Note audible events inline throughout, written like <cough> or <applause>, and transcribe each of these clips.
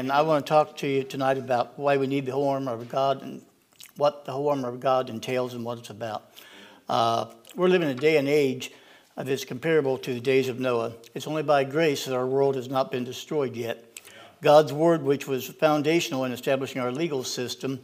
And I want to talk to you tonight about why we need the whole armor of God and what the whole armor of God entails and what it's about. Uh, we're living in a day and age that's comparable to the days of Noah. It's only by grace that our world has not been destroyed yet. God's word, which was foundational in establishing our legal system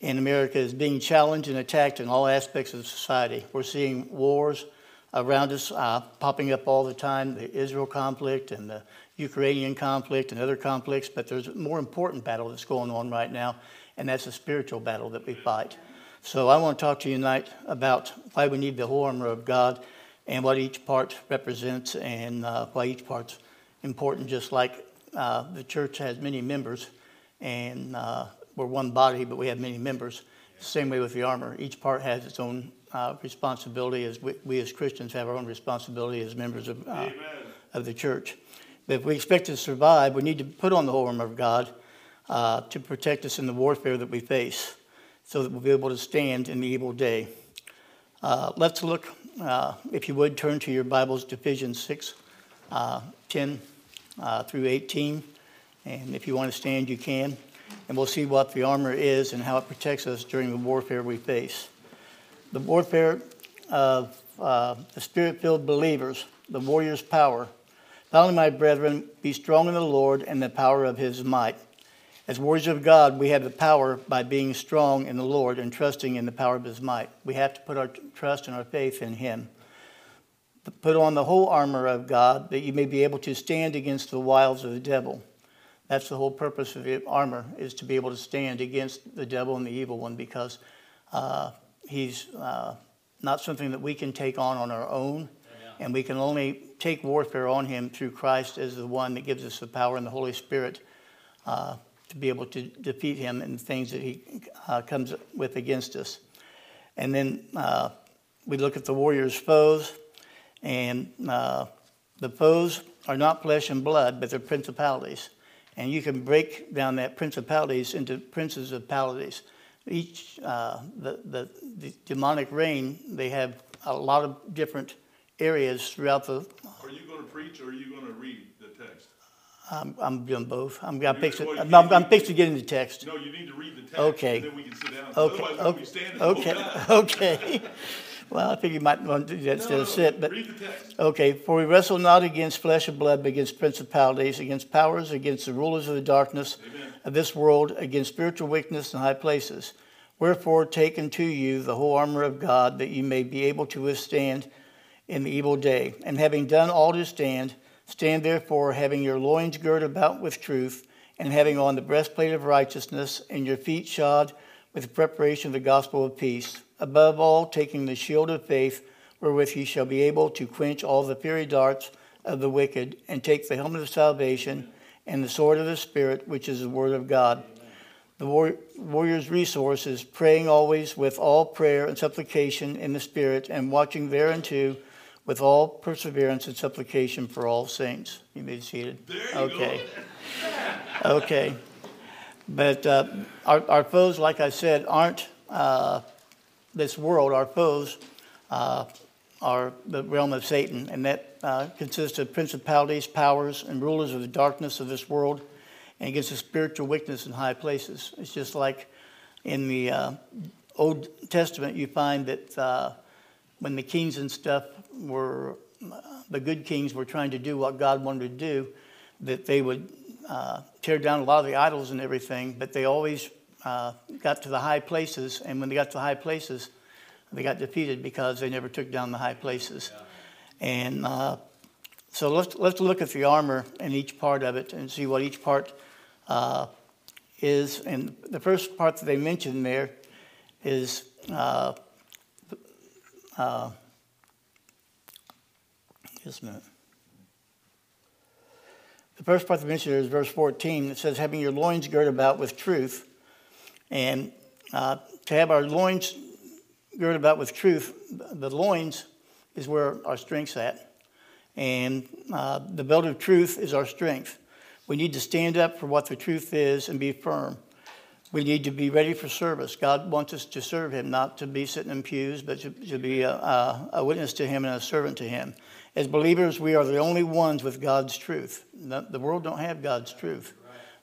in America, is being challenged and attacked in all aspects of society. We're seeing wars around us uh, popping up all the time the Israel conflict and the Ukrainian conflict and other conflicts, but there's a more important battle that's going on right now, and that's a spiritual battle that we fight. So I want to talk to you tonight about why we need the whole armor of God and what each part represents and uh, why each part's important, just like uh, the church has many members, and uh, we're one body, but we have many members. Same way with the armor. Each part has its own uh, responsibility, as we, we, as Christians have our own responsibility as members of, uh, of the church. But if we expect to survive, we need to put on the whole armor of God uh, to protect us in the warfare that we face so that we'll be able to stand in the evil day. Uh, let's look, uh, if you would, turn to your Bibles Ephesians 6 uh, 10 uh, through 18. And if you want to stand, you can. And we'll see what the armor is and how it protects us during the warfare we face. The warfare of uh, the spirit filled believers, the warrior's power Finally, my brethren, be strong in the Lord and the power of his might. As warriors of God, we have the power by being strong in the Lord and trusting in the power of his might. We have to put our trust and our faith in him. Put on the whole armor of God that you may be able to stand against the wiles of the devil. That's the whole purpose of the armor, is to be able to stand against the devil and the evil one because uh, he's uh, not something that we can take on on our own and we can only take warfare on him through Christ as the one that gives us the power and the Holy Spirit uh, to be able to defeat him and the things that he uh, comes with against us. And then uh, we look at the warrior's foes, and uh, the foes are not flesh and blood, but they're principalities. And you can break down that principalities into princes of. Each, uh, the, the, the demonic reign, they have a lot of different areas throughout the. Are you going to preach or are you going to read the text? I'm, I'm doing both. I'm, I'm, fixing, well, I'm, I'm, I'm fixing to get into text. No, you need to read the text. Okay. then we can sit down. Okay. Okay. Okay. <laughs> okay. Well, I think you might want to do that instead no, of sit. But read the text. Okay. For we wrestle not against flesh and blood, but against principalities, against powers, against the rulers of the darkness Amen. of this world, against spiritual weakness in high places. Wherefore, take unto you the whole armor of God, that you may be able to withstand in the evil day. And having done all to stand, stand therefore, having your loins girt about with truth, and having on the breastplate of righteousness, and your feet shod with the preparation of the gospel of peace. Above all, taking the shield of faith, wherewith ye shall be able to quench all the fiery darts of the wicked, and take the helmet of salvation and the sword of the Spirit, which is the word of God. The warrior's resource is praying always with all prayer and supplication in the Spirit, and watching thereunto with all perseverance and supplication for all saints. You may be seated. okay. okay. But uh, our, our foes, like I said, aren't uh, this world. Our foes uh, are the realm of Satan, and that uh, consists of principalities, powers, and rulers of the darkness of this world, and against the spiritual wickedness in high places. It's just like in the uh, Old Testament, you find that uh, when the kings and stuff were the good kings were trying to do what God wanted to do, that they would uh, tear down a lot of the idols and everything, but they always uh, got to the high places, and when they got to the high places, they got defeated because they never took down the high places. Yeah. And uh, so let's, let's look at the armor and each part of it and see what each part uh, is. And the first part that they mentioned there is uh, uh, just a minute. The first part of the mention is verse 14. It says, having your loins girded about with truth. And uh, to have our loins girded about with truth, the loins is where our strength's at. And uh, the belt of truth is our strength. We need to stand up for what the truth is and be firm. We need to be ready for service. God wants us to serve Him, not to be sitting in pews, but to, to be a, a, witness to Him and a servant to Him. As believers, we are the only ones with God's truth. The, the world don't have God's truth.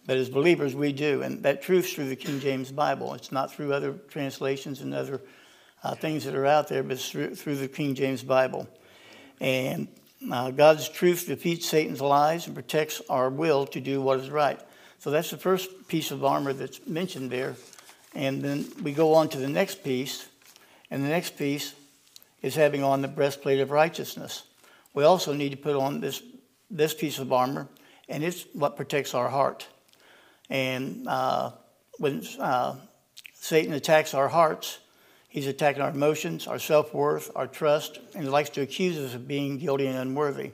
But as believers, we do. And that truth's through the King James Bible. It's not through other translations and other uh, things that are out there, but through, through the King James Bible. And uh, God's truth defeats Satan's lies and protects our will to do what is right. So that's the first piece of armor that's mentioned there. And then we go on to the next piece. And the next piece is having on the breastplate of righteousness. We also need to put on this, this piece of armor, and it's what protects our heart. And uh, when uh, Satan attacks our hearts, he's attacking our emotions, our self worth, our trust, and he likes to accuse us of being guilty and unworthy.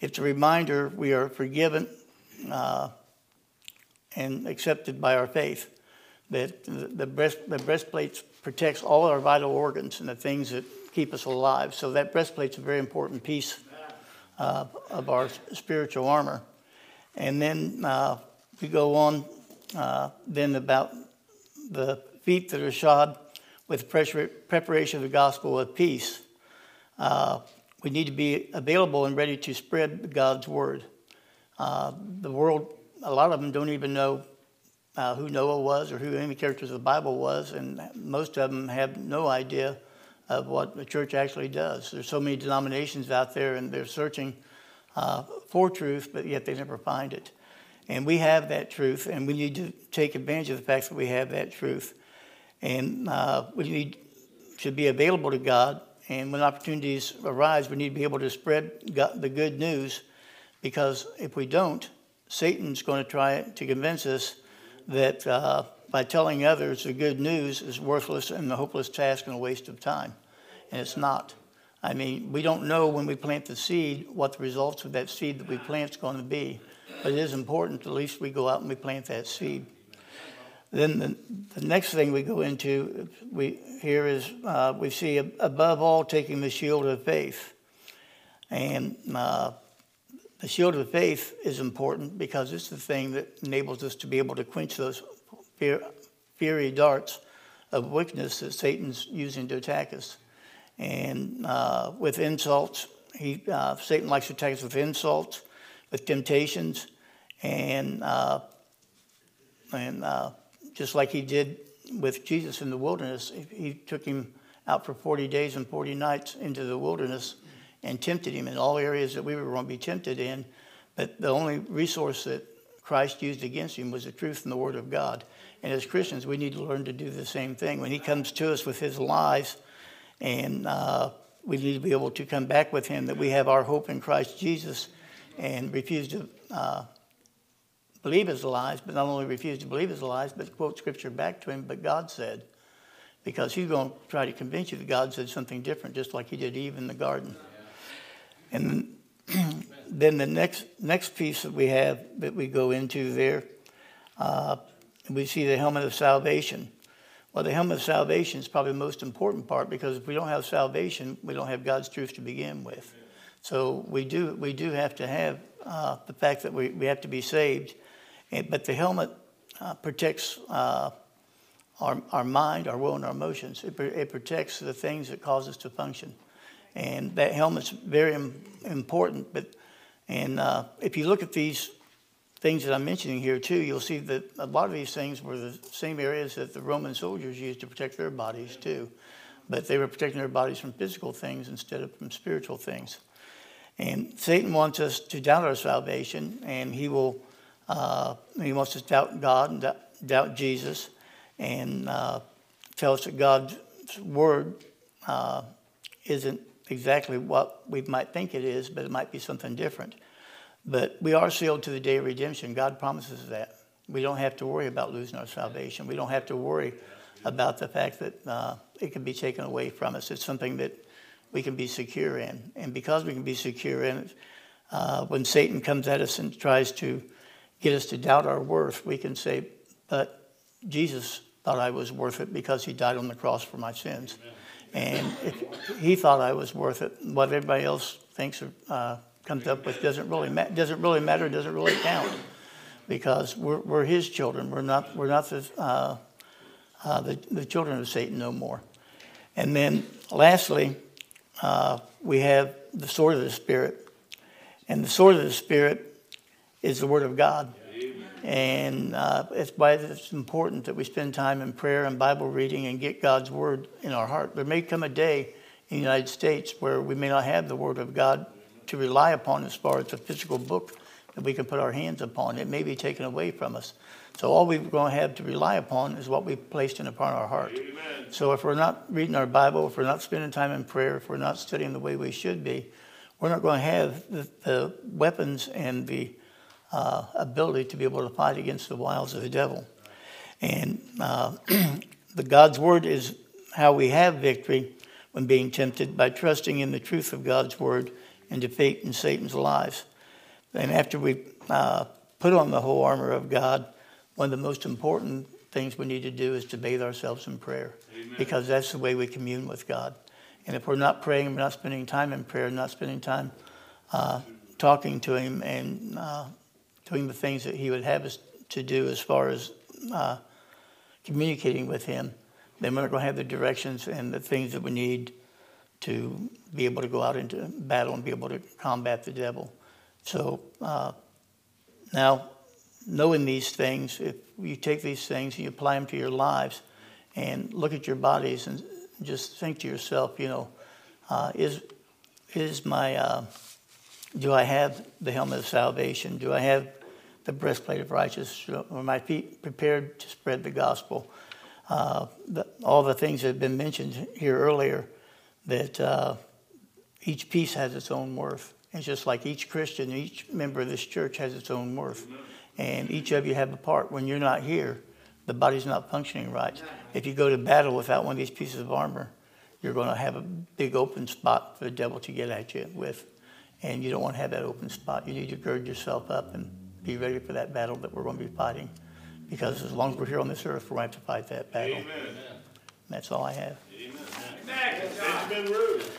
It's a reminder we are forgiven uh, and accepted by our faith. That the, breast, the breastplate protects all our vital organs and the things that keep us alive. So that breastplate's a very important piece uh, of our spiritual armor. And then uh, we go on uh, then about the feet that are shod with preparation of the gospel of peace. Uh, we need to be available and ready to spread God's word. Uh, the world, a lot of them don't even know uh, who Noah was or who any characters of the Bible was, and most of them have no idea of what the church actually does. There's so many denominations out there, and they're searching uh, for truth, but yet they never find it. And we have that truth, and we need to take advantage of the fact that we have that truth. And uh, we need to be available to God. And when opportunities arise, we need to be able to spread God, the good news, because if we don't, Satan's going to try to convince us that uh, by telling others the good news is worthless and a hopeless task and a waste of time. And it's not. I mean, we don't know when we plant the seed what the results of that seed that we plant is going to be. But it is important at least we go out and we plant that seed. Then the, the next thing we go into we here is uh, we see above all taking the shield of faith, and uh, the shield of faith is important because it's the thing that enables us to be able to quench those fiery darts of wickedness that Satan's using to attack us. And uh, with insults, he, uh, Satan likes to attack us with insults, with temptations, and, uh, and uh, just like he did with Jesus in the wilderness, he took him out for 40 days and 40 nights into the wilderness and tempted him in all areas that we were going to be tempted in. But the only resource that Christ used against him was the truth and the Word of God. And as Christians, we need to learn to do the same thing. When he comes to us with his lies, and uh, we need to be able to come back with him that we have our hope in Christ Jesus and refuse to uh, believe his lies, but not only refuse to believe his lies, but quote scripture back to him, but God said. Because he's going to try to convince you that God said something different, just like he did Eve in the garden. And <clears throat> then the next next piece that we have that we go into there, uh, we see the helmet of salvation. Well, the helmet of salvation is probably the most important part because if we don't have salvation, we don't have God's truth to begin with. So we do we do have to have uh, the fact that we, we have to be saved, but the helmet uh, protects uh, our, our mind, our will, and our emotions. It, it protects the things that cause us to function and that helmet's very important. But and uh, if you look at these things that I'm mentioning here too, you'll see that a lot of these things were the same areas that the Roman soldiers used to protect their bodies too, but they were protecting their bodies from physical things instead of from spiritual things. And Satan wants us to doubt our salvation, and he will. Uh, he wants us to doubt God and doubt Jesus, and uh, tell us that God's word uh, isn't exactly what we might think it is, but it might be something different. But we are sealed to the day of redemption. God promises that. We don't have to worry about losing our salvation. We don't have to worry about the fact that uh, it can be taken away from us. It's something that we can be secure in. And because we can be secure in it, uh, when Satan comes at us and tries to get us to doubt our worth, we can say, But Jesus thought I was worth it because he died on the cross for my sins. Amen. And he thought I was worth it, what everybody else thinks or uh, comes up with doesn't really ma- doesn't really matter. Doesn't really count because we're, we're his children. We're not we're not the, uh, uh, the, the children of Satan no more. And then lastly, uh, we have the sword of the spirit, and the sword of the spirit is the word of God. And uh, it's why it's important that we spend time in prayer and Bible reading and get God's word in our heart. There may come a day in the United States where we may not have the word of God to rely upon as far as a physical book that we can put our hands upon. It may be taken away from us. So all we're going to have to rely upon is what we've placed in upon our heart. So if we're not reading our Bible, if we're not spending time in prayer, if we're not studying the way we should be, we're not going to have the, the weapons and the uh, ability to be able to fight against the wiles of the devil. And uh, <clears throat> the God's word is how we have victory when being tempted by trusting in the truth of God's word and defeat in Satan's lies. And after we uh, put on the whole armor of God, one of the most important things we need to do is to bathe ourselves in prayer because that's the way we commune with God. And if we're not praying, we're not spending time in prayer, not spending time uh, talking to Him and uh, doing the things that He would have us to do as far as uh, communicating with Him, then we're not going to have the directions and the things that we need to be able to go out into battle and be able to combat the devil. So uh, now, knowing these things, if you take these things and you apply them to your lives and look at your bodies and just think to yourself, you know, uh, is, is my, uh, do I have the helmet of salvation? Do I have the breastplate of righteousness? Are my feet prepared to spread the gospel? Uh, the, all the things that have been mentioned here earlier, that uh, each piece has its own worth. It's just like each Christian, each member of this church has its own worth. And each of you have a part. When you're not here, the body's not functioning right. If you go to battle without one of these pieces of armor, you're going to have a big open spot for the devil to get at you with. And you don't want to have that open spot. You need to gird yourself up and be ready for that battle that we're going to be fighting. Because as long as we're here on this earth, we're going to have to fight that battle. Amen. That's all I have. Benjamin Root.